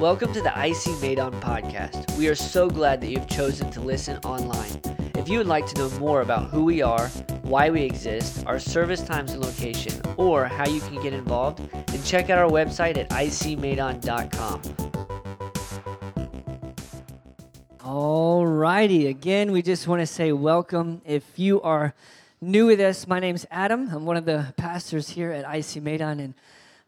Welcome to the IC Medan podcast. We are so glad that you've chosen to listen online. If you would like to know more about who we are, why we exist, our service times and location, or how you can get involved, then check out our website at icmedan.com. Alrighty, again, we just want to say welcome. If you are new with us, my name's Adam. I'm one of the pastors here at IC Medan, and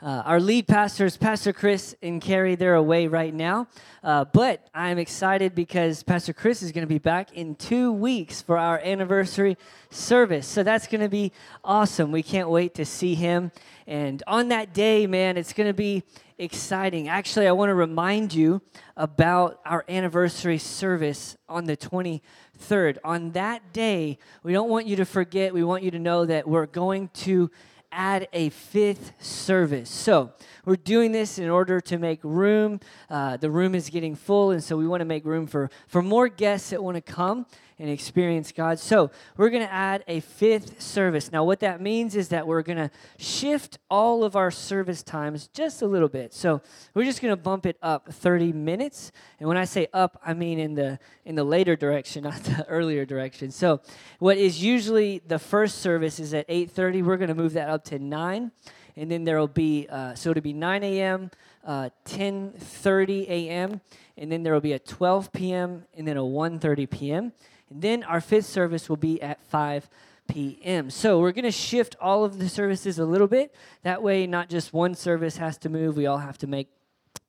uh, our lead pastors, Pastor Chris and Carrie, they're away right now. Uh, but I'm excited because Pastor Chris is going to be back in two weeks for our anniversary service. So that's going to be awesome. We can't wait to see him. And on that day, man, it's going to be exciting. Actually, I want to remind you about our anniversary service on the 23rd. On that day, we don't want you to forget, we want you to know that we're going to add a fifth service. So we're doing this in order to make room. Uh, the room is getting full, and so we want to make room for, for more guests that want to come and experience God. So we're going to add a fifth service. Now, what that means is that we're going to shift all of our service times just a little bit. So we're just going to bump it up 30 minutes. And when I say up, I mean in the in the later direction, not the earlier direction. So what is usually the first service is at 8:30. We're going to move that up to 9 and then there will be uh, so it'll be 9 a.m uh, 10.30 a.m and then there will be a 12 p.m and then a 1.30 p.m and then our fifth service will be at 5 p.m. So we're going to shift all of the services a little bit. That way, not just one service has to move, we all have to make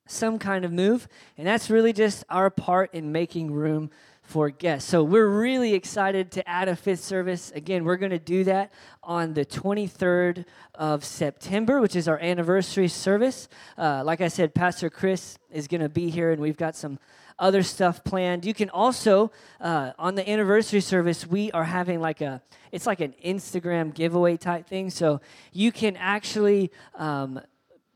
some kind of move. And that's really just our part in making room for guests. So we're really excited to add a fifth service. Again, we're going to do that on the 23rd of September, which is our anniversary service. Uh, like I said, Pastor Chris is going to be here, and we've got some other stuff planned. You can also, uh, on the anniversary service, we are having like a, it's like an Instagram giveaway type thing. So you can actually, um,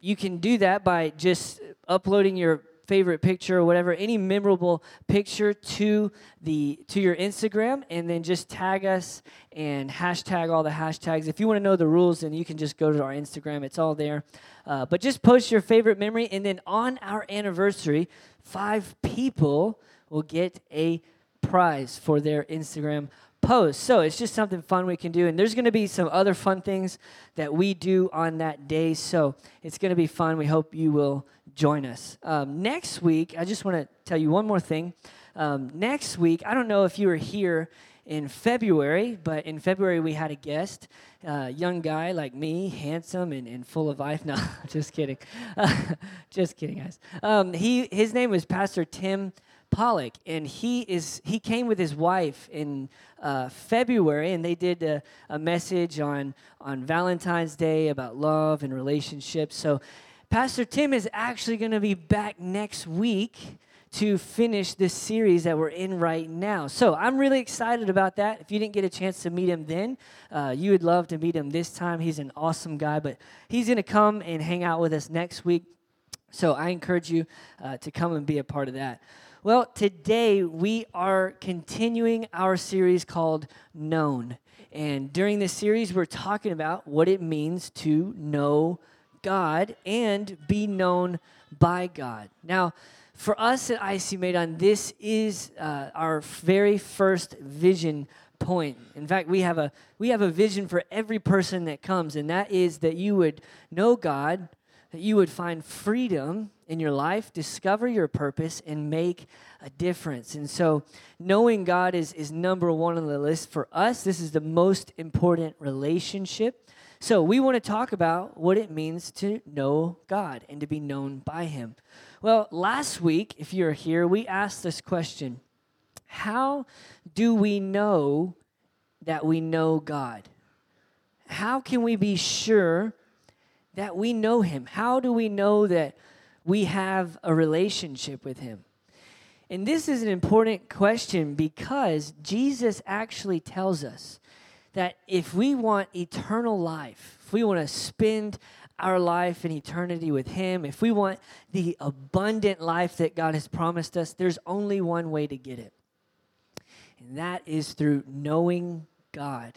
you can do that by just uploading your favorite picture or whatever any memorable picture to the to your instagram and then just tag us and hashtag all the hashtags if you want to know the rules then you can just go to our instagram it's all there uh, but just post your favorite memory and then on our anniversary five people will get a prize for their instagram post. So it's just something fun we can do. And there's going to be some other fun things that we do on that day. So it's going to be fun. We hope you will join us. Um, next week, I just want to tell you one more thing. Um, next week, I don't know if you were here in February, but in February we had a guest, uh, young guy like me, handsome and, and full of life. No, just kidding. Just kidding, guys. Um, he, his name was Pastor Tim Pollock, and he is he came with his wife in uh, February, and they did a, a, message on on Valentine's Day about love and relationships. So Pastor Tim is actually going to be back next week to finish this series that we're in right now. So I'm really excited about that. If you didn't get a chance to meet him then, uh, you would love to meet him this time. He's an awesome guy, but he's going to come and hang out with us next week. So I encourage you uh, to come and be a part of that. Well, today we are continuing our series called Known. And during this series, we're talking about what it means to know God and be known by God. Now, for us at IC Medan, this is uh, our very first vision point. In fact, we have a we have a vision for every person that comes, and that is that you would know God, that you would find freedom in your life, discover your purpose, and make a difference. And so, knowing God is is number one on the list for us. This is the most important relationship so, we want to talk about what it means to know God and to be known by Him. Well, last week, if you're here, we asked this question How do we know that we know God? How can we be sure that we know Him? How do we know that we have a relationship with Him? And this is an important question because Jesus actually tells us that if we want eternal life, if we want to spend our life in eternity with Him, if we want the abundant life that God has promised us, there's only one way to get it. And that is through knowing God.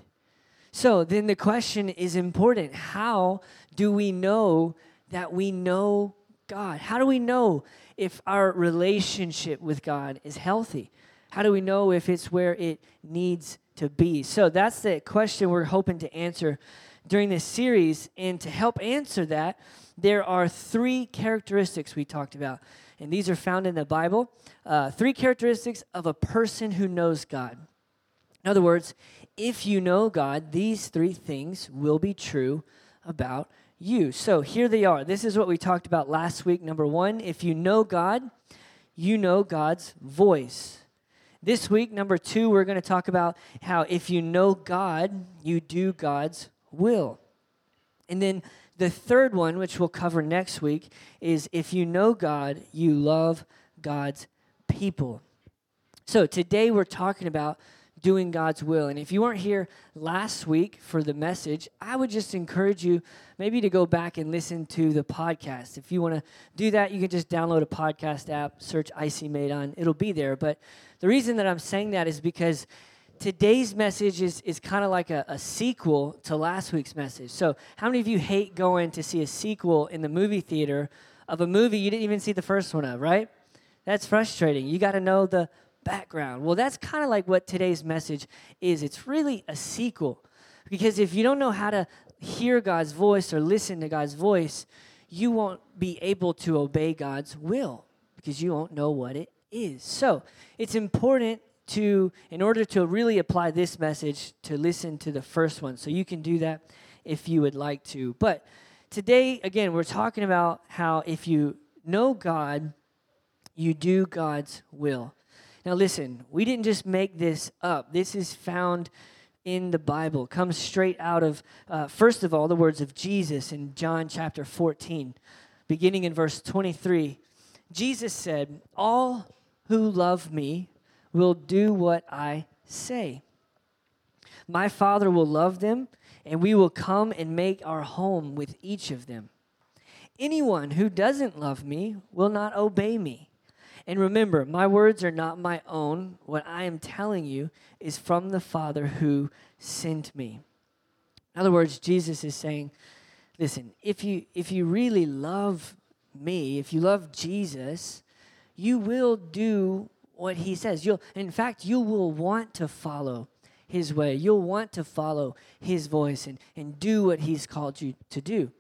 So then the question is important how do we know that we know God? How do we know if our relationship with God is healthy? How do we know if it's where it needs to be? So that's the question we're hoping to answer during this series. And to help answer that, there are three characteristics we talked about. And these are found in the Bible. Uh, three characteristics of a person who knows God. In other words, if you know God, these three things will be true about you. So here they are. This is what we talked about last week. Number one, if you know God, you know God's voice. This week, number two, we're going to talk about how if you know God, you do God's will. And then the third one, which we'll cover next week, is if you know God, you love God's people. So today we're talking about doing God's will. And if you weren't here last week for the message, I would just encourage you maybe to go back and listen to the podcast. If you want to do that, you can just download a podcast app, search IC Medan, it'll be there. But the reason that I'm saying that is because today's message is, is kind of like a, a sequel to last week's message. So, how many of you hate going to see a sequel in the movie theater of a movie you didn't even see the first one of, right? That's frustrating. You got to know the background. Well, that's kind of like what today's message is. It's really a sequel. Because if you don't know how to hear God's voice or listen to God's voice, you won't be able to obey God's will because you won't know what it is. So it's important to, in order to really apply this message, to listen to the first one. So you can do that if you would like to. But today, again, we're talking about how if you know God, you do God's will. Now, listen, we didn't just make this up. This is found in the Bible, it comes straight out of, uh, first of all, the words of Jesus in John chapter 14, beginning in verse 23. Jesus said, All who love me will do what I say. My Father will love them, and we will come and make our home with each of them. Anyone who doesn't love me will not obey me. And remember, my words are not my own. What I am telling you is from the Father who sent me. In other words, Jesus is saying, listen, if you if you really love me, if you love Jesus, you will do what he says. You'll in fact, you will want to follow his way. You'll want to follow his voice and, and do what he's called you to do.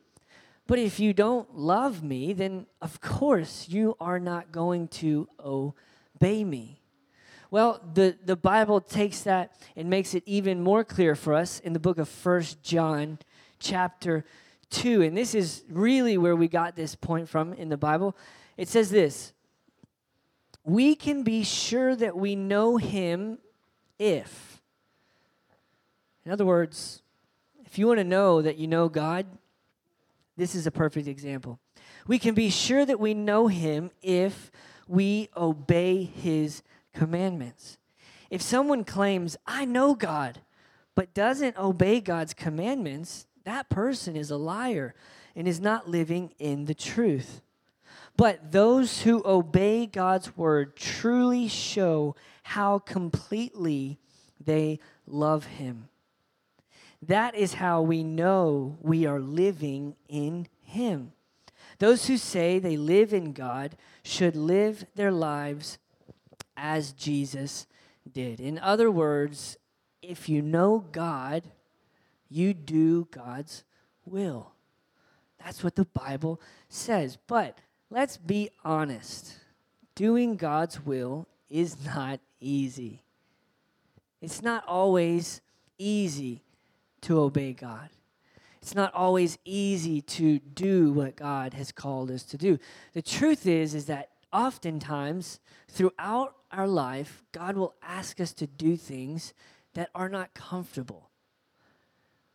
But if you don't love me, then of course you are not going to obey me. Well, the, the Bible takes that and makes it even more clear for us in the book of First John, chapter 2. And this is really where we got this point from in the Bible. It says this We can be sure that we know him if. In other words, if you want to know that you know God, this is a perfect example. We can be sure that we know him if we obey his commandments. If someone claims, I know God, but doesn't obey God's commandments, that person is a liar and is not living in the truth. But those who obey God's word truly show how completely they love him. That is how we know we are living in Him. Those who say they live in God should live their lives as Jesus did. In other words, if you know God, you do God's will. That's what the Bible says. But let's be honest doing God's will is not easy. It's not always easy to obey God. It's not always easy to do what God has called us to do. The truth is is that oftentimes throughout our life God will ask us to do things that are not comfortable.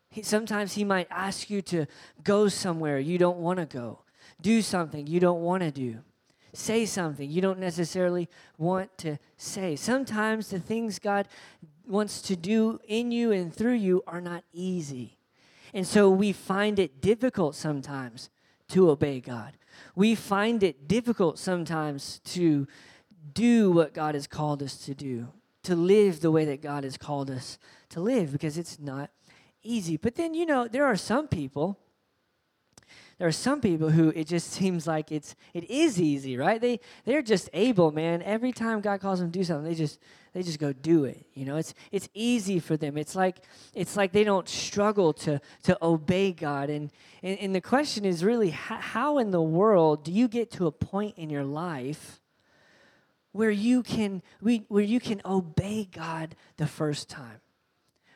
He, sometimes he might ask you to go somewhere you don't want to go, do something you don't want to do say something you don't necessarily want to say. Sometimes the things God wants to do in you and through you are not easy. And so we find it difficult sometimes to obey God. We find it difficult sometimes to do what God has called us to do, to live the way that God has called us to live because it's not easy. But then, you know, there are some people there are some people who it just seems like it's it is easy, right? They they're just able, man. Every time God calls them to do something, they just they just go do it. You know, it's it's easy for them. It's like it's like they don't struggle to to obey God. And and, and the question is really how, how in the world do you get to a point in your life where you can we, where you can obey God the first time?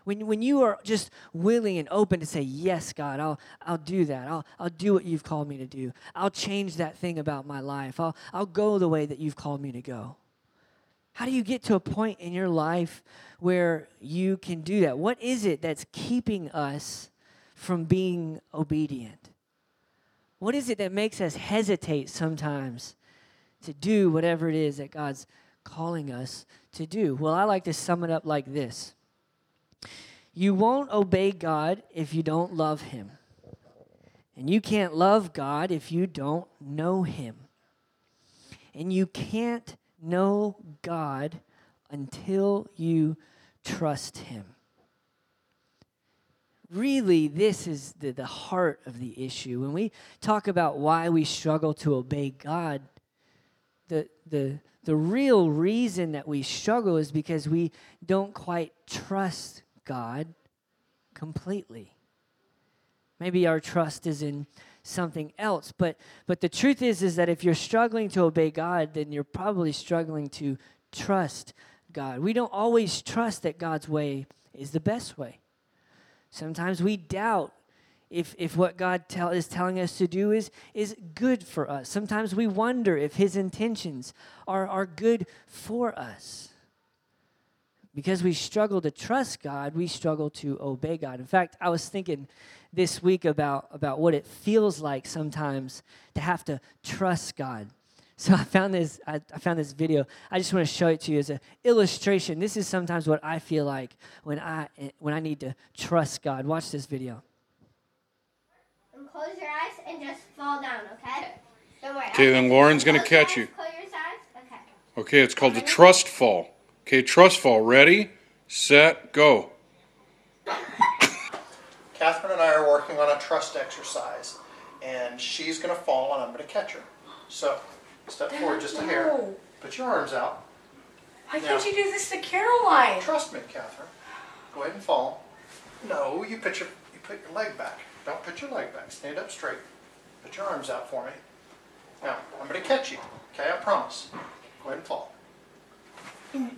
When, when you are just willing and open to say, Yes, God, I'll, I'll do that. I'll, I'll do what you've called me to do. I'll change that thing about my life. I'll, I'll go the way that you've called me to go. How do you get to a point in your life where you can do that? What is it that's keeping us from being obedient? What is it that makes us hesitate sometimes to do whatever it is that God's calling us to do? Well, I like to sum it up like this you won't obey God if you don't love Him. And you can't love God if you don't know Him. And you can't know God until you trust Him. Really, this is the, the heart of the issue. When we talk about why we struggle to obey God, the, the, the real reason that we struggle is because we don't quite trust God completely. Maybe our trust is in something else, but but the truth is is that if you're struggling to obey God, then you're probably struggling to trust God. We don't always trust that God's way is the best way. Sometimes we doubt if, if what God tell, is telling us to do is, is good for us. Sometimes we wonder if His intentions are, are good for us. Because we struggle to trust God, we struggle to obey God. In fact, I was thinking this week about, about what it feels like sometimes to have to trust God. So I found this I, I found this video. I just want to show it to you as an illustration. This is sometimes what I feel like when I when I need to trust God. Watch this video. And close your eyes and just fall down, okay? Don't worry. Okay, then Lauren's going to catch eyes, you. Close your eyes. Okay. Okay, it's called the trust fall. Okay, trust fall. Ready, set, go. Catherine and I are working on a trust exercise, and she's going to fall, and I'm going to catch her. So, step forward just a hair. No. Put your arms out. Why can't you do this to Caroline? Trust me, Catherine. Go ahead and fall. No, you put your you put your leg back. Don't put your leg back. Stand up straight. Put your arms out for me. Now, I'm going to catch you. Okay, I promise. Go ahead and fall.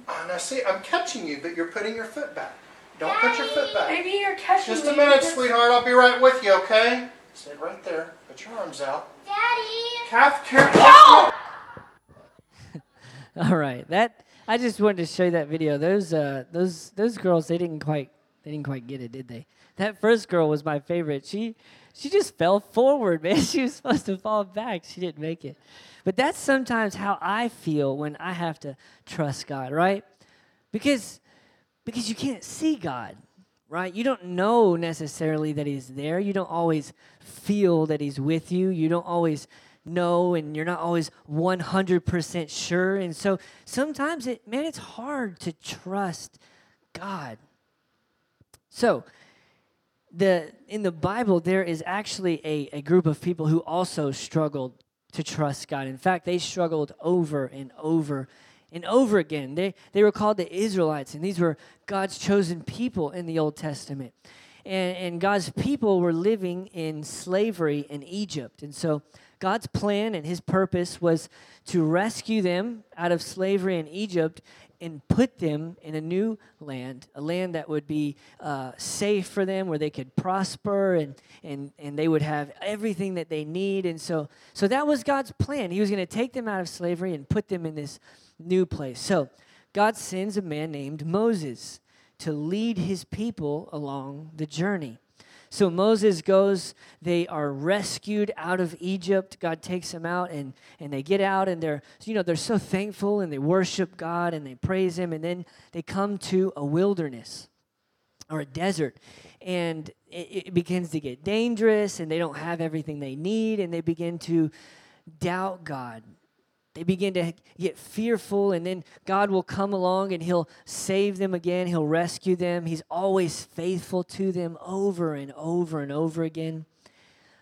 Ah, now see, I'm catching you, but you're putting your foot back. Don't put your foot back. Maybe you're catching Just a minute, because- sweetheart. I'll be right with you, okay? Sit right there. Put your arms out. Daddy! Kath, Karen, All right, that I just wanted to show you that video. Those uh, those those girls they didn't quite they didn't quite get it, did they? That first girl was my favorite. She she just fell forward, man. She was supposed to fall back. She didn't make it. But that's sometimes how I feel when I have to trust God, right? Because because you can't see God, right? You don't know necessarily that He's there. You don't always feel that He's with you. You don't always know, and you're not always 100% sure. And so sometimes it, man, it's hard to trust God. So, the in the Bible, there is actually a, a group of people who also struggled to trust God. In fact, they struggled over and over and over again. They, they were called the Israelites, and these were God's chosen people in the Old Testament. And, and God's people were living in slavery in Egypt. And so God's plan and his purpose was to rescue them out of slavery in Egypt and put them in a new land, a land that would be uh, safe for them, where they could prosper and, and, and they would have everything that they need. And so, so that was God's plan. He was going to take them out of slavery and put them in this new place. So God sends a man named Moses to lead his people along the journey. So Moses goes, they are rescued out of Egypt. God takes them out and, and they get out and they're, you know, they're so thankful and they worship God and they praise him. And then they come to a wilderness or a desert and it, it begins to get dangerous and they don't have everything they need and they begin to doubt God they begin to get fearful, and then God will come along and He'll save them again. He'll rescue them. He's always faithful to them over and over and over again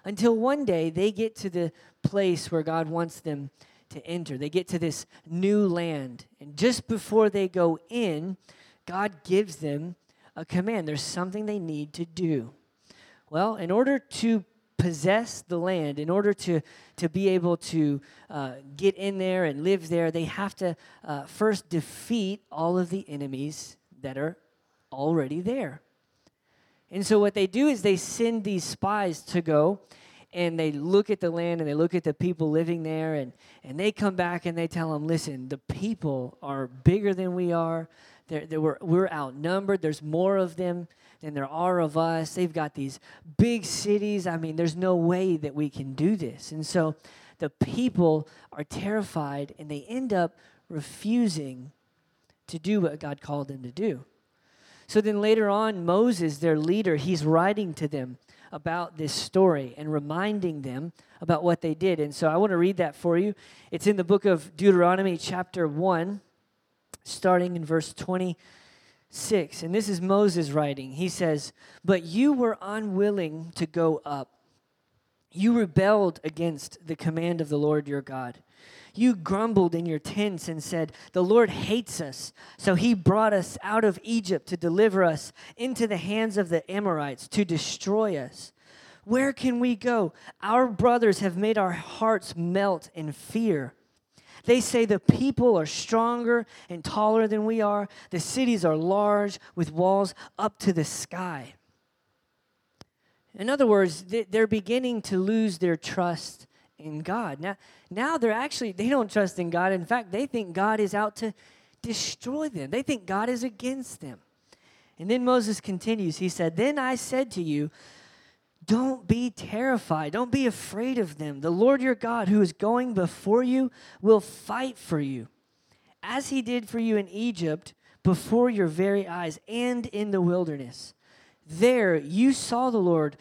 until one day they get to the place where God wants them to enter. They get to this new land. And just before they go in, God gives them a command. There's something they need to do. Well, in order to possess the land, in order to, to be able to uh, get in there and live there, they have to uh, first defeat all of the enemies that are already there. And so, what they do is they send these spies to go and they look at the land and they look at the people living there and, and they come back and they tell them listen the people are bigger than we are. They're, they're, we're, we're outnumbered. There's more of them than there are of us. They've got these big cities. I mean there's no way that we can do this. And so the people are terrified and they end up refusing to do what god called them to do. So then later on moses their leader he's writing to them about this story and reminding them about what they did. And so I want to read that for you. It's in the book of Deuteronomy, chapter 1, starting in verse 26. And this is Moses writing. He says, But you were unwilling to go up. You rebelled against the command of the Lord your God. You grumbled in your tents and said, The Lord hates us. So he brought us out of Egypt to deliver us into the hands of the Amorites to destroy us. Where can we go? Our brothers have made our hearts melt in fear. They say the people are stronger and taller than we are. The cities are large with walls up to the sky. In other words, they're beginning to lose their trust in God. Now, now they're actually, they don't trust in God. In fact, they think God is out to destroy them, they think God is against them. And then Moses continues. He said, Then I said to you, don't be terrified. Don't be afraid of them. The Lord your God, who is going before you, will fight for you, as he did for you in Egypt before your very eyes and in the wilderness. There you saw the Lord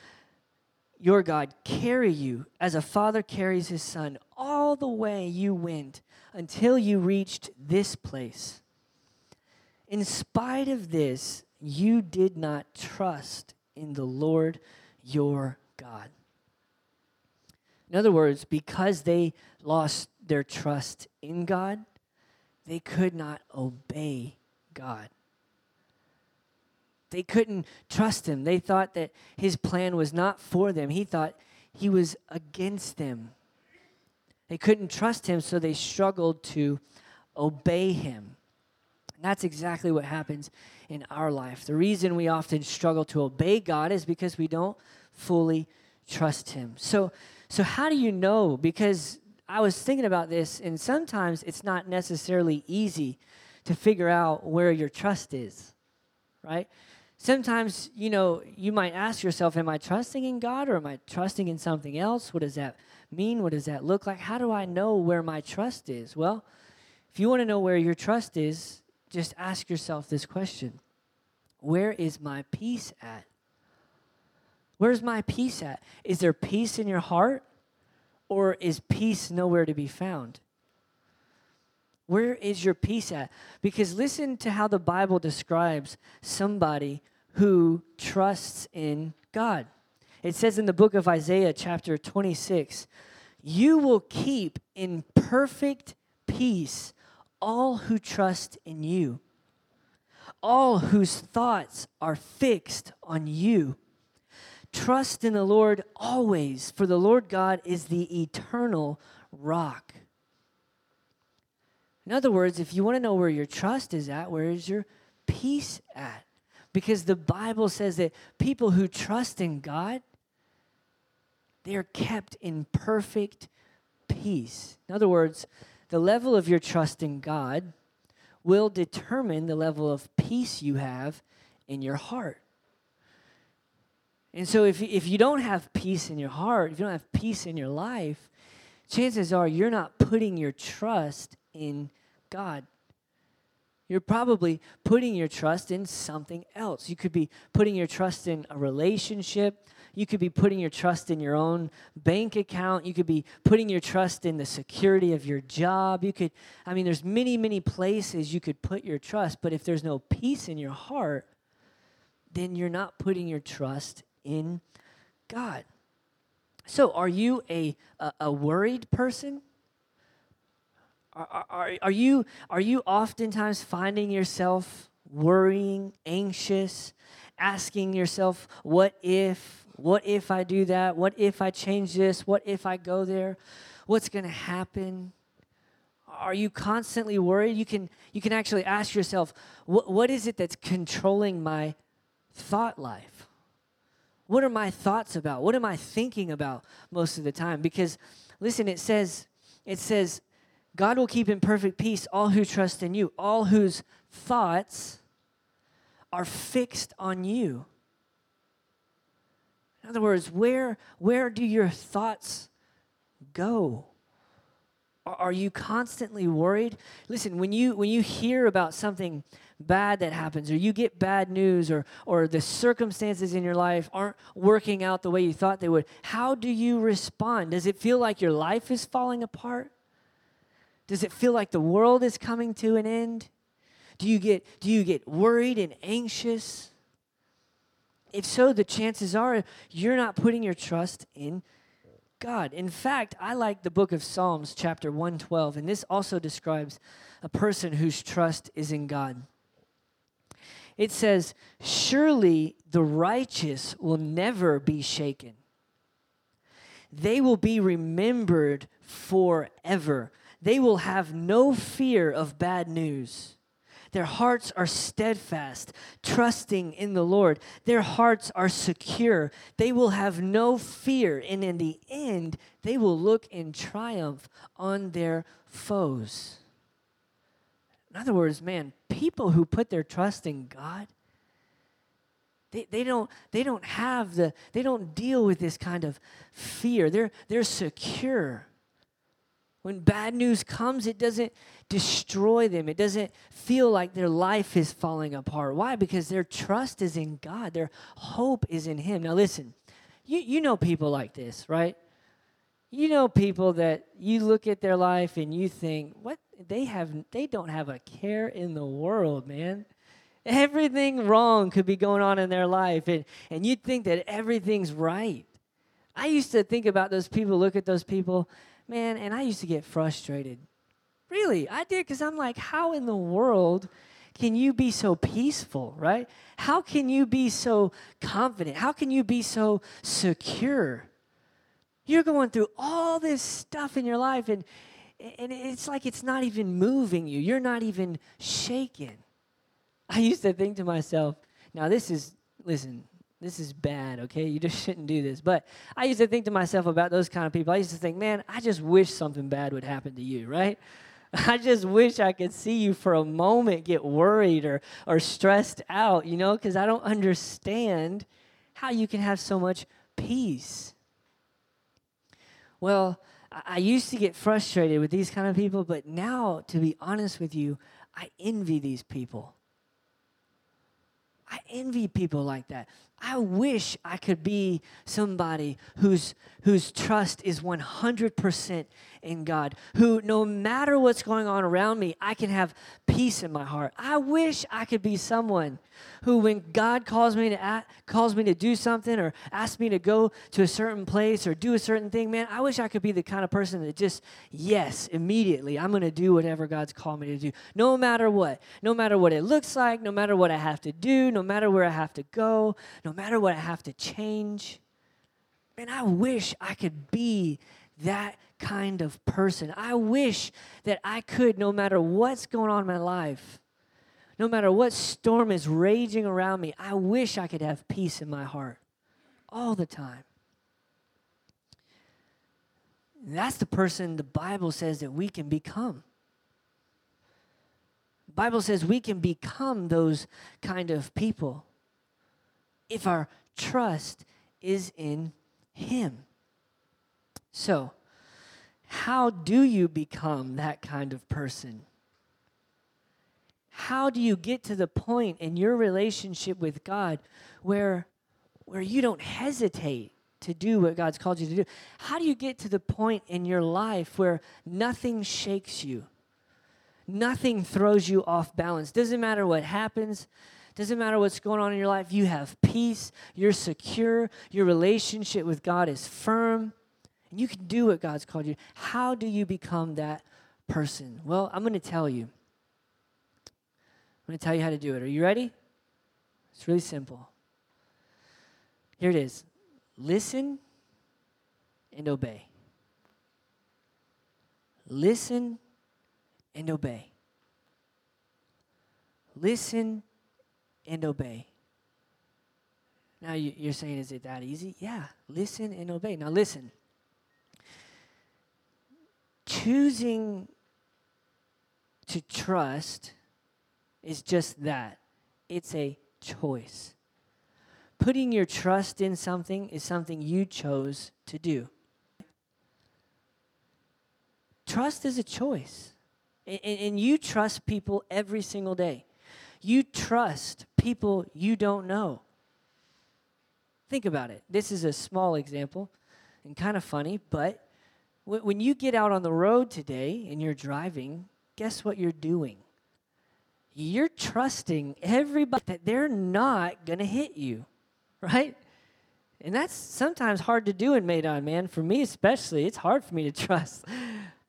your God carry you as a father carries his son all the way you went until you reached this place. In spite of this, you did not trust in the Lord your God. In other words, because they lost their trust in God, they could not obey God. They couldn't trust him. They thought that his plan was not for them. He thought he was against them. They couldn't trust him, so they struggled to obey him. And that's exactly what happens in our life. The reason we often struggle to obey God is because we don't fully trust him. So so how do you know? Because I was thinking about this and sometimes it's not necessarily easy to figure out where your trust is. Right? sometimes, you know, you might ask yourself, am I trusting in God or am I trusting in something else? What does that mean? What does that look like? How do I know where my trust is? Well, if you want to know where your trust is, just ask yourself this question Where is my peace at? Where's my peace at? Is there peace in your heart or is peace nowhere to be found? Where is your peace at? Because listen to how the Bible describes somebody who trusts in God. It says in the book of Isaiah, chapter 26, You will keep in perfect peace all who trust in you, all whose thoughts are fixed on you. Trust in the Lord always, for the Lord God is the eternal rock. In other words, if you want to know where your trust is at, where is your peace at? Because the Bible says that people who trust in God, they are kept in perfect peace. In other words, the level of your trust in God will determine the level of peace you have in your heart. And so, if, if you don't have peace in your heart, if you don't have peace in your life, chances are you're not putting your trust in God. You're probably putting your trust in something else. You could be putting your trust in a relationship. You could be putting your trust in your own bank account. You could be putting your trust in the security of your job. You could, I mean, there's many, many places you could put your trust, but if there's no peace in your heart, then you're not putting your trust in God. So, are you a, a, a worried person? Are, are, are, you, are you oftentimes finding yourself worrying, anxious, asking yourself, what if? What if I do that? What if I change this? What if I go there? What's going to happen? Are you constantly worried? You can, you can actually ask yourself, what, what is it that's controlling my thought life? What are my thoughts about? What am I thinking about most of the time? Because listen, it says, it says, God will keep in perfect peace all who trust in you, all whose thoughts are fixed on you. In other words, where, where do your thoughts go? Are you constantly worried? Listen, when you when you hear about something bad that happens or you get bad news or or the circumstances in your life aren't working out the way you thought they would, how do you respond? Does it feel like your life is falling apart? Does it feel like the world is coming to an end? Do you get do you get worried and anxious? If so, the chances are you're not putting your trust in God. In fact, I like the book of Psalms, chapter 112, and this also describes a person whose trust is in God. It says, Surely the righteous will never be shaken, they will be remembered forever. They will have no fear of bad news. Their hearts are steadfast, trusting in the Lord. Their hearts are secure. They will have no fear, and in the end, they will look in triumph on their foes. In other words, man, people who put their trust in God, they, they, don't, they don't have the, they don't deal with this kind of fear. They're, they're secure. When bad news comes, it doesn't destroy them. It doesn't feel like their life is falling apart. Why? Because their trust is in God, their hope is in Him. Now, listen, you, you know people like this, right? You know people that you look at their life and you think, what? They have they don't have a care in the world, man. Everything wrong could be going on in their life, and, and you'd think that everything's right. I used to think about those people, look at those people, Man, and I used to get frustrated. Really, I did because I'm like, how in the world can you be so peaceful, right? How can you be so confident? How can you be so secure? You're going through all this stuff in your life, and, and it's like it's not even moving you. You're not even shaken. I used to think to myself, now this is, listen, this is bad, okay? You just shouldn't do this. But I used to think to myself about those kind of people. I used to think, man, I just wish something bad would happen to you, right? I just wish I could see you for a moment get worried or, or stressed out, you know, because I don't understand how you can have so much peace. Well, I used to get frustrated with these kind of people, but now, to be honest with you, I envy these people. I envy people like that. I wish I could be somebody whose, whose trust is 100% in God, who no matter what's going on around me, I can have peace in my heart. I wish I could be someone who, when God calls me to act, calls me to do something or asks me to go to a certain place or do a certain thing, man, I wish I could be the kind of person that just, yes, immediately, I'm going to do whatever God's called me to do, no matter what. No matter what it looks like, no matter what I have to do, no matter where I have to go, no matter what I have to change. Man, I wish I could be that kind of person. I wish that I could, no matter what's going on in my life, no matter what storm is raging around me, I wish I could have peace in my heart all the time. That's the person the Bible says that we can become. Bible says we can become those kind of people if our trust is in Him. So, how do you become that kind of person? How do you get to the point in your relationship with God where, where you don't hesitate to do what God's called you to do? How do you get to the point in your life where nothing shakes you? Nothing throws you off balance. Doesn't matter what happens, Doesn't matter what's going on in your life, you have peace, you're secure, your relationship with God is firm, and you can do what God's called you. How do you become that person? Well, I'm going to tell you. I'm going to tell you how to do it. Are you ready? It's really simple. Here it is listen and obey. Listen and obey. Listen and obey. Now you're saying, is it that easy? Yeah, listen and obey. Now listen. Choosing to trust is just that it's a choice. Putting your trust in something is something you chose to do. Trust is a choice. And, and, you trust people every single day. You trust people you don't know. Think about it. This is a small example and kind of funny, but when you get out on the road today and you're driving, guess what you're doing? You're trusting everybody that they're not going to hit you, right? And that's sometimes hard to do in Medan, man. For me especially, it's hard for me to trust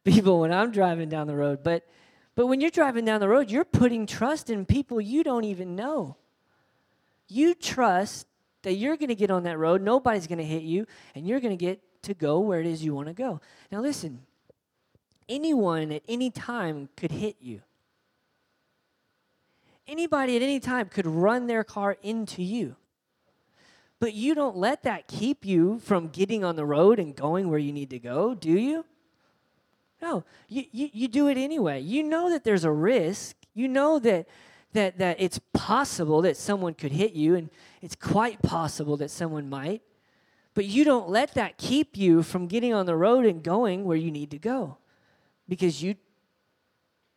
people when I'm driving down the road. But but when you're driving down the road, you're putting trust in people you don't even know. You trust that you're going to get on that road, nobody's going to hit you, and you're going to get to go where it is you want to go. Now listen, anyone at any time could hit you. Anybody at any time could run their car into you. But you don't let that keep you from getting on the road and going where you need to go, do you? No, you, you, you do it anyway. You know that there's a risk. You know that, that, that it's possible that someone could hit you, and it's quite possible that someone might. But you don't let that keep you from getting on the road and going where you need to go because you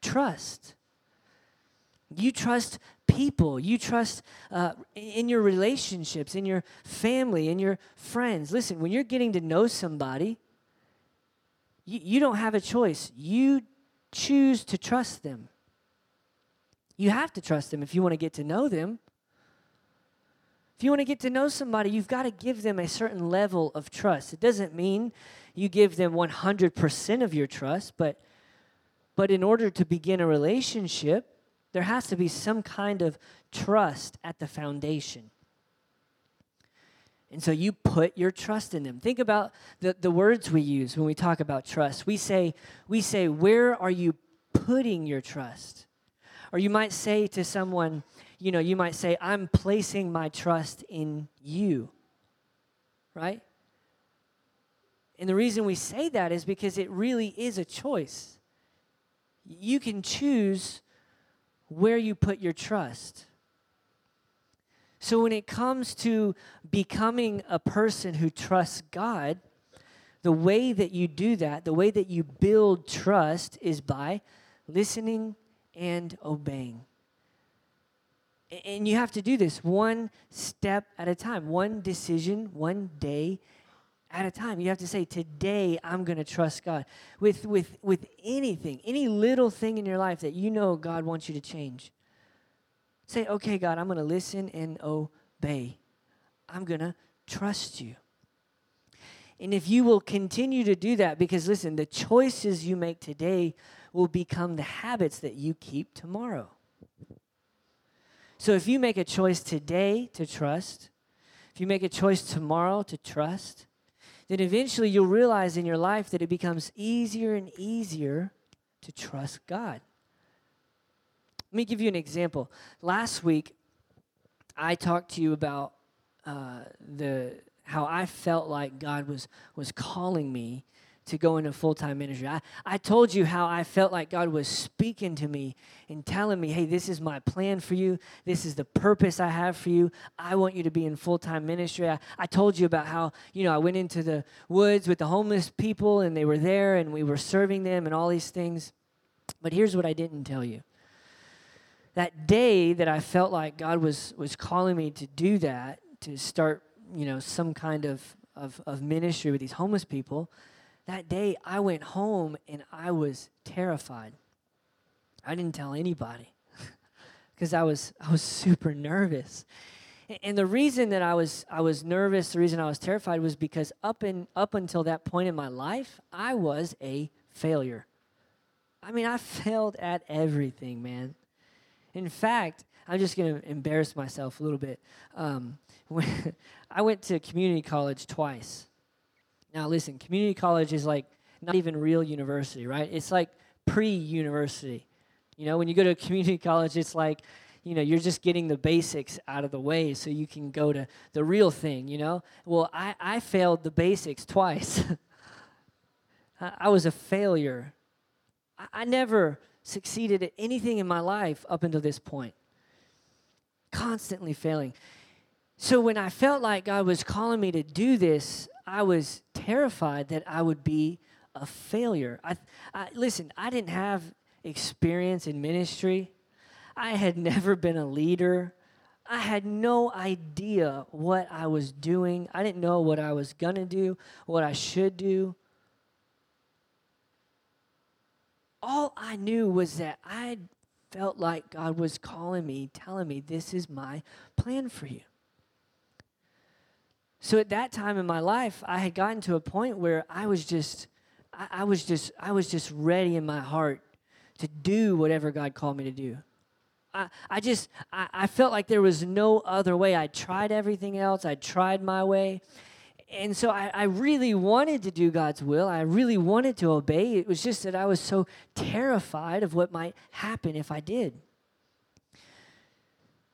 trust. You trust people. You trust uh, in your relationships, in your family, in your friends. Listen, when you're getting to know somebody, you, you don't have a choice. You choose to trust them. You have to trust them if you want to get to know them. If you want to get to know somebody, you've got to give them a certain level of trust. It doesn't mean you give them 100% of your trust, but but in order to begin a relationship, there has to be some kind of trust at the foundation. And so you put your trust in them. Think about the, the words we use when we talk about trust. We say, we say, where are you putting your trust? Or you might say to someone, you know, you might say, I'm placing my trust in you. Right? And the reason we say that is because it really is a choice. You can choose where you put your trust. So when it comes to becoming a person who trusts God, the way that you do that, the way that you build trust is by listening and obeying. And you have to do this one step at a time, one decision, one day at a time. You have to say, Today I'm going to trust God. With, with, with anything, any little thing in your life that you know God wants you to change, Say, okay, God, I'm going to listen and obey. I'm going to trust you. And if you will continue to do that, because listen, the choices you make today will become the habits that you keep tomorrow. So if you make a choice today to trust, if you make a choice tomorrow to trust, then eventually you'll realize in your life that it becomes easier and easier to trust God. Let me give you an example. Last week, I talked to you about uh, the how I felt like God was was calling me to go into full time ministry. I, I told you how I felt like God was speaking to me and telling me, hey, this is my plan for you. This is the purpose I have for you. I want you to be in full time ministry. I, I told you about how, you know, I went into the woods with the homeless people and they were there and we were serving them and all these things. But here's what I didn't tell you that day that I felt like God was was calling me to do that, to start, you know, some kind of, of, of ministry with these homeless people, that day I went home and I was terrified. I didn't tell anybody because I was I was super nervous. And the reason that I was I was nervous, the reason I was terrified was because up in up until that point in my life, I was a failure. I mean, I failed at everything, man. In fact, I'm just going to embarrass myself a little bit. Um, I went to community college twice. Now, listen, community college is like not even real university, right? It's like pre university. You know, when you go to community college, it's like, you know, you're just getting the basics out of the way so you can go to the real thing, you know? Well, I, I failed the basics twice. I, I was a failure. I, I never succeeded at anything in my life up until this point. Constantly failing. So when I felt like God was calling me to do this, I was terrified that I would be a failure. I, I listen, I didn't have experience in ministry. I had never been a leader. I had no idea what I was doing. I didn't know what I was going to do, what I should do. All I knew was that I felt like God was calling me, telling me, This is my plan for you. So at that time in my life, I had gotten to a point where I was just, I, I was just, I was just ready in my heart to do whatever God called me to do. I, I just, I, I felt like there was no other way. I tried everything else. I tried my way. And so I, I really wanted to do God's will. I really wanted to obey. It was just that I was so terrified of what might happen if I did.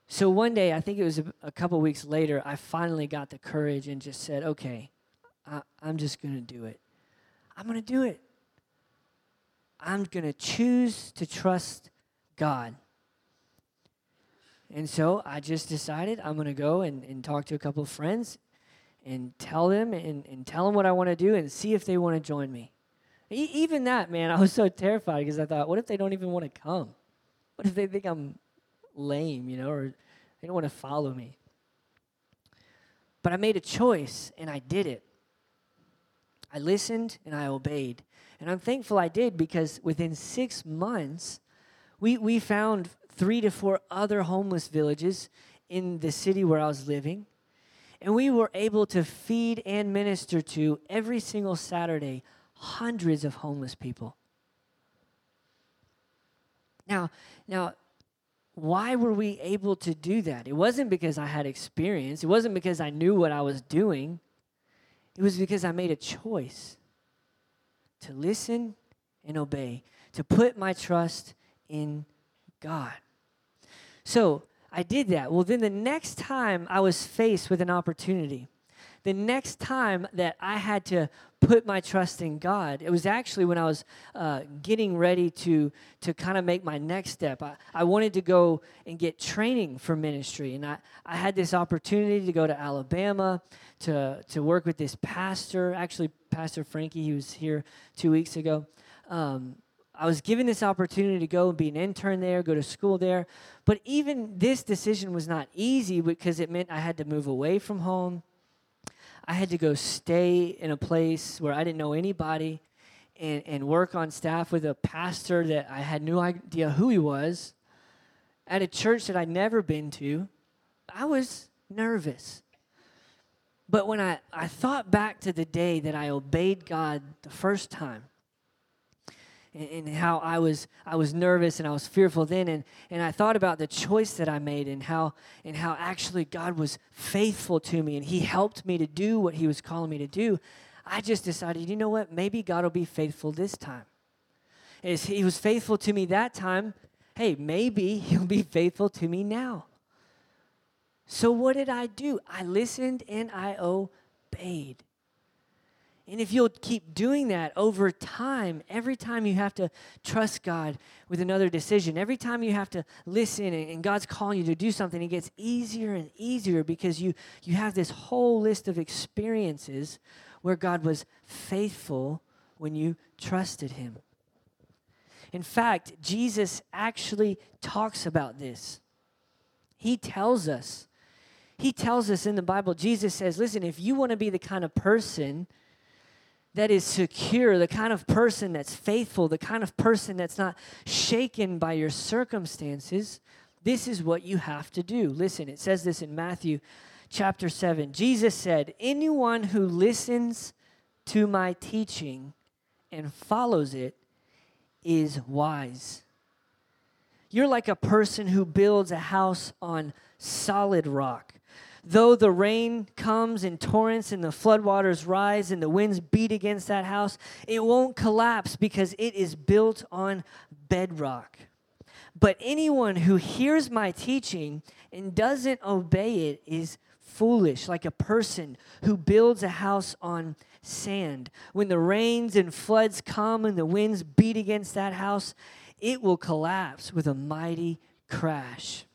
So one day, I think it was a, a couple weeks later, I finally got the courage and just said, okay, I, I'm just going to do it. I'm going to do it. I'm going to choose to trust God. And so I just decided I'm going to go and, and talk to a couple of friends and tell them and, and tell them what I want to do and see if they want to join me. E- even that, man, I was so terrified because I thought, what if they don't even want to come? What if they think I'm lame, you know, or they don't want to follow me? But I made a choice and I did it. I listened and I obeyed. And I'm thankful I did because within six months, we, we found three to four other homeless villages in the city where I was living. And we were able to feed and minister to every single Saturday hundreds of homeless people. Now, now, why were we able to do that? It wasn't because I had experience. It wasn't because I knew what I was doing. It was because I made a choice to listen and obey, to put my trust in God. So I did that. Well, then the next time I was faced with an opportunity, the next time that I had to put my trust in God, it was actually when I was uh, getting ready to, to kind of make my next step. I, I wanted to go and get training for ministry. And I, I had this opportunity to go to Alabama to, to work with this pastor, actually, Pastor Frankie, he was here two weeks ago. Um, I was given this opportunity to go and be an intern there, go to school there. But even this decision was not easy because it meant I had to move away from home. I had to go stay in a place where I didn't know anybody and, and work on staff with a pastor that I had no idea who he was at a church that I'd never been to. I was nervous. But when I, I thought back to the day that I obeyed God the first time, and, and, how I was I was nervous and I was fearful then and, and I thought about the choice that I made and how and how actually God was faithful to me and he helped me to do what he was calling me to do. I just decided, you know what? Maybe God will be faithful this time. As he was faithful to me that time, hey, maybe he'll be faithful to me now. So what did I do? I listened and I obeyed. And if you'll keep doing that over time, every time you have to trust God with another decision, every time you have to listen and God's calling you to do something, it gets easier and easier because you, you have this whole list of experiences where God was faithful when you trusted Him. In fact, Jesus actually talks about this. He tells us, He tells us in the Bible, Jesus says, listen, if you want to be the kind of person that is secure, the kind of person that's faithful, the kind of person that's not shaken by your circumstances, This is what you have to do. Listen, it says this in Matthew chapter 7. Jesus said, Anyone who listens to my teaching and follows it is wise. You're like a person who builds a house on solid rock. Though the rain comes in torrents and the floodwaters rise and the winds beat against that house, it won't collapse because it is built on bedrock. But anyone who hears my teaching and doesn't obey it is foolish, like a person who builds a house on sand. When the rains and floods come and the winds beat against that house, it will collapse with a mighty crash.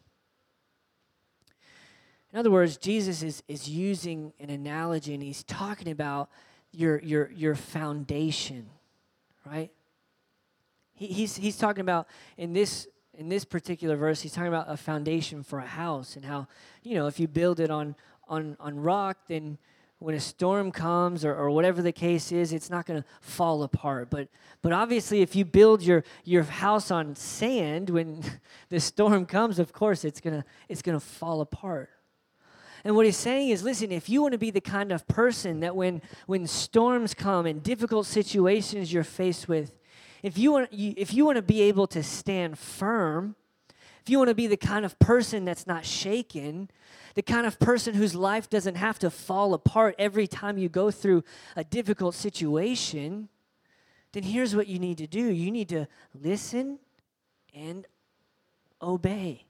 In other words, Jesus is, is using an analogy and he's talking about your, your, your foundation, right? He, he's, he's talking about in this in this particular verse, he's talking about a foundation for a house and how, you know, if you build it on on on rock, then when a storm comes or, or whatever the case is, it's not going to fall apart. But but obviously, if you build your your house on sand, when the storm comes, of course, it's gonna it's gonna fall apart. And what he's saying is, listen, if you want to be the kind of person that when when storms come and difficult situations you're faced with, if you want if you want to be able to stand firm, if you want to be the kind of person that's not shaken, the kind of person whose life doesn't have to fall apart every time you go through a difficult situation, then here's what you need to do. You need to listen and obey.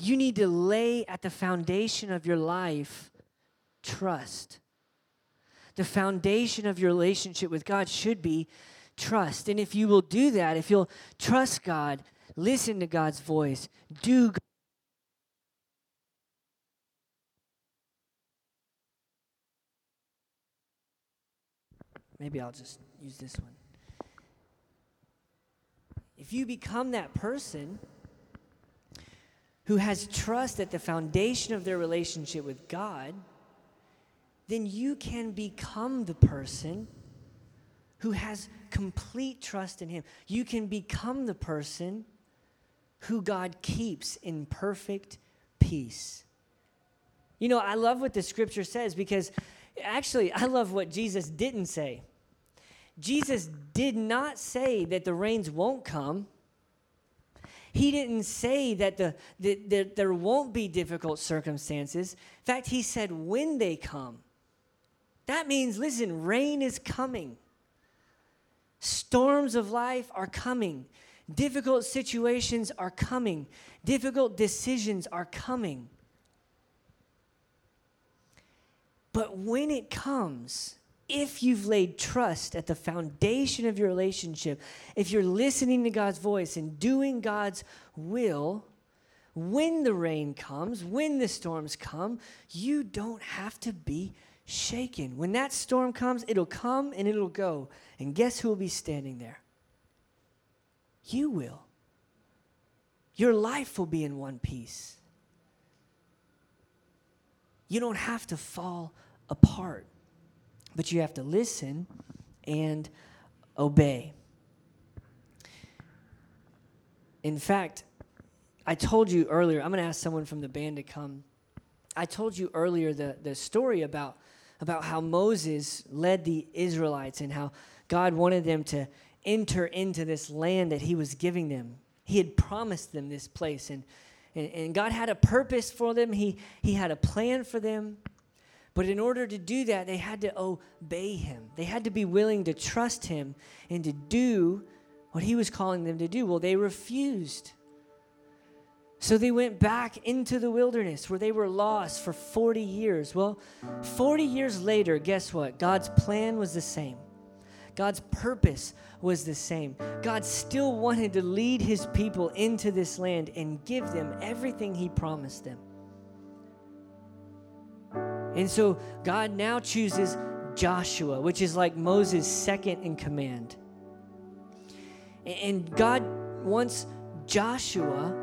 You need to lay at the foundation of your life trust. The foundation of your relationship with God should be trust. And if you will do that, if you'll trust God, listen to God's voice, do Maybe I'll just use this one. If you become that person, who has trust at the foundation of their relationship with God, then you can become the person who has complete trust in Him. You can become the person who God keeps in perfect peace. You know, I love what the scripture says because actually, I love what Jesus didn't say. Jesus did not say that the rains won't come. He didn't say that, the, that, that there won't be difficult circumstances. In fact, he said when they come. That means, listen, rain is coming. Storms of life are coming. Difficult situations are coming. Difficult decisions are coming. But when it comes, if you've laid trust at the foundation of your relationship, if you're listening to God's voice and doing God's will, when the rain comes, when the storms come, you don't have to be shaken. When that storm comes, it'll come and it'll go. And guess who will be standing there? You will. Your life will be in one piece. You don't have to fall apart but you have to listen and obey. In fact, I told you earlier, I'm going to ask someone from the band to come. I told you earlier the, the story about, about how Moses led the Israelites and how God wanted them to enter into this land that he was giving them. He had promised them this place, and, and, and God had a purpose for them, he, he had a plan for them. But in order to do that, they had to obey him. They had to be willing to trust him and to do what he was calling them to do. Well, they refused. So they went back into the wilderness where they were lost for 40 years. Well, 40 years later, guess what? God's plan was the same. God's purpose was the same. God still wanted to lead his people into this land and give them everything he promised them. And so God now chooses Joshua, which is like Moses' second in command. And God wants Joshua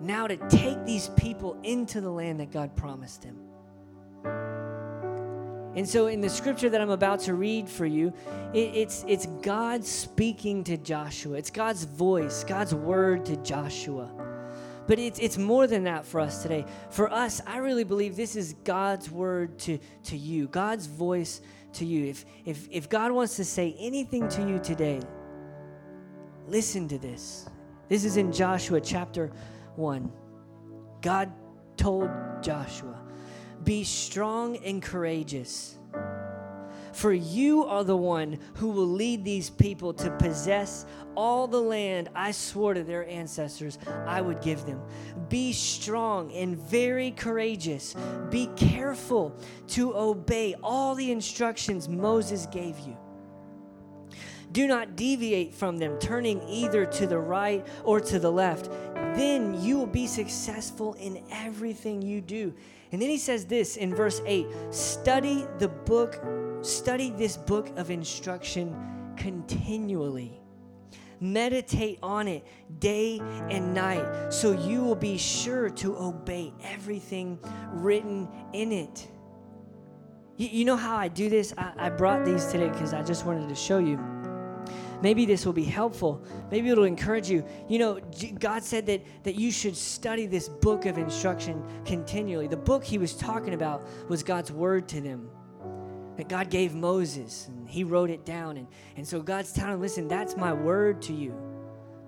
now to take these people into the land that God promised him. And so, in the scripture that I'm about to read for you, it, it's, it's God speaking to Joshua. It's God's voice, God's word to Joshua. But it's, it's more than that for us today. For us, I really believe this is God's word to, to you, God's voice to you. If, if, if God wants to say anything to you today, listen to this. This is in Joshua chapter 1. God told Joshua, Be strong and courageous. For you are the one who will lead these people to possess all the land I swore to their ancestors I would give them. Be strong and very courageous. Be careful to obey all the instructions Moses gave you. Do not deviate from them, turning either to the right or to the left. Then you will be successful in everything you do. And then he says this in verse 8 study the book, study this book of instruction continually. Meditate on it day and night so you will be sure to obey everything written in it. You, you know how I do this? I, I brought these today because I just wanted to show you. Maybe this will be helpful. Maybe it'll encourage you. You know, God said that, that you should study this book of instruction continually. The book he was talking about was God's word to them that God gave Moses, and he wrote it down. And, and so God's telling listen, that's my word to you.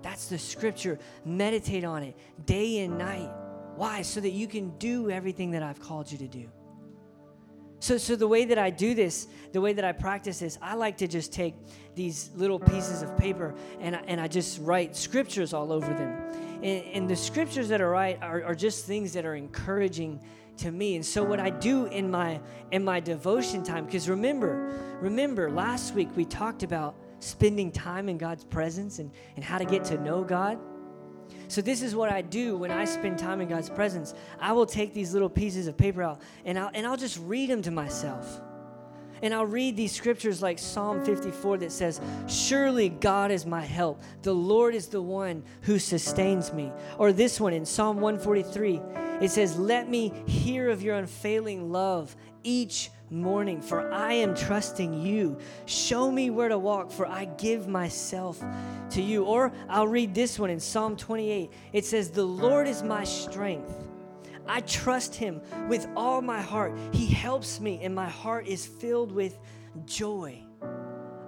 That's the scripture. Meditate on it day and night. Why? So that you can do everything that I've called you to do. So, so the way that I do this, the way that I practice this, I like to just take these little pieces of paper and I, and I just write scriptures all over them. And, and the scriptures that are write are, are just things that are encouraging to me. And so what I do in my in my devotion time, because remember, remember last week we talked about spending time in God's presence and, and how to get to know God. So, this is what I do when I spend time in God's presence. I will take these little pieces of paper out and I'll, and I'll just read them to myself. And I'll read these scriptures like Psalm 54 that says, Surely God is my help. The Lord is the one who sustains me. Or this one in Psalm 143, it says, Let me hear of your unfailing love each morning, for I am trusting you. Show me where to walk, for I give myself to you. Or I'll read this one in Psalm 28. It says, The Lord is my strength. I trust him with all my heart. He helps me, and my heart is filled with joy.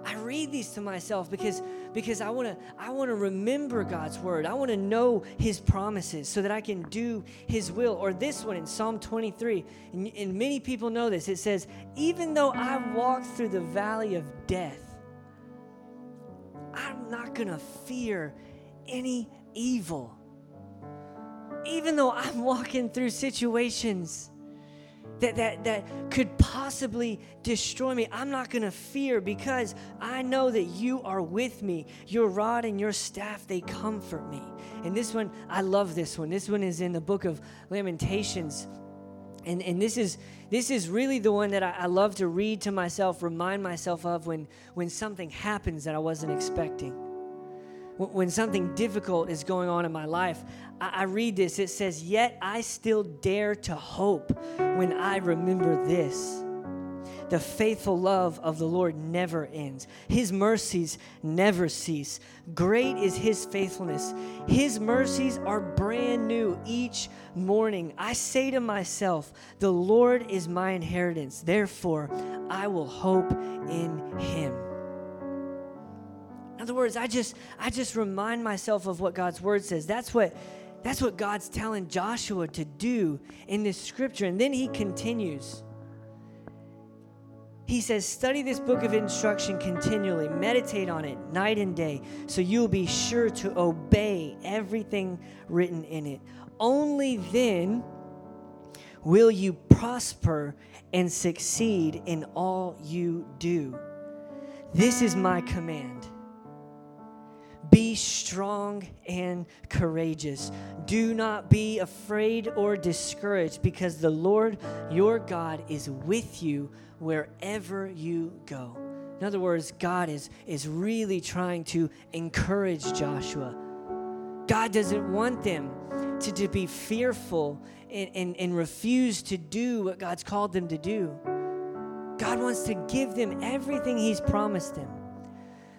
I read these to myself because, because I want to I want to remember God's word. I want to know his promises so that I can do his will. Or this one in Psalm 23, and, and many people know this. It says, Even though I walk through the valley of death, I'm not going to fear any evil. Even though I'm walking through situations that, that, that could possibly destroy me, I'm not going to fear because I know that you are with me. Your rod and your staff, they comfort me. And this one, I love this one. This one is in the book of Lamentations. And, and this is this is really the one that I, I love to read to myself, remind myself of when, when something happens that I wasn't expecting when something difficult is going on in my life, I, read this. It says, Yet I still dare to hope when I remember this. The faithful love of the Lord never ends. His mercies never cease. Great is His faithfulness. His mercies are brand new each morning. I say to myself, The Lord is my inheritance. Therefore, I will hope in Him. In other words, I just I just remind myself of what God's word says. That's what that's what God's telling Joshua to do in this scripture. And then he continues. He says, Study this book of instruction continually, meditate on it night and day, so you'll be sure to obey everything written in it. Only then will you prosper and succeed in all you do. This is my command be strong and courageous. Do not be afraid or discouraged because the Lord your God is with you wherever you go. In other words, God is, is really trying to encourage Joshua. God doesn't want them to, to be fearful and, and, and refuse to do what God's called them to do. God wants to give them everything He's promised them.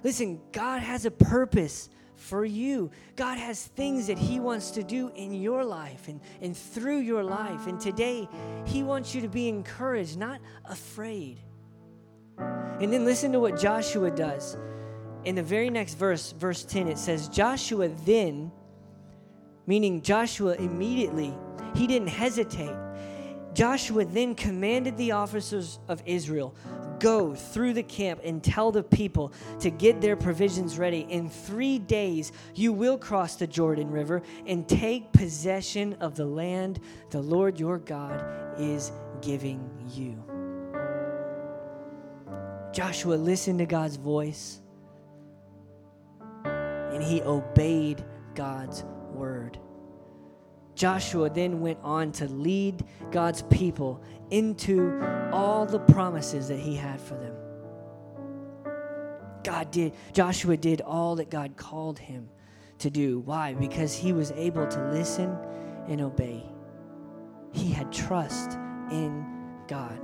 Listen, God has a purpose for you. God has things that He wants to do in your life and, and through your life. And today, He wants you to be encouraged, not afraid. And then listen to what Joshua does. In the very next verse, verse 10, it says, Joshua then, meaning Joshua immediately, he didn't hesitate. Joshua then commanded the officers of Israel Go through the camp and tell the people to get their provisions ready. In three days, you will cross the Jordan River and take possession of the land the Lord your God is giving you. Joshua listened to God's voice and he obeyed God's word. Joshua then went on to lead God's people into all the promises that he had for them. God did, Joshua did all that God called him to do. Why? Because he was able to listen and obey. He had trust in God.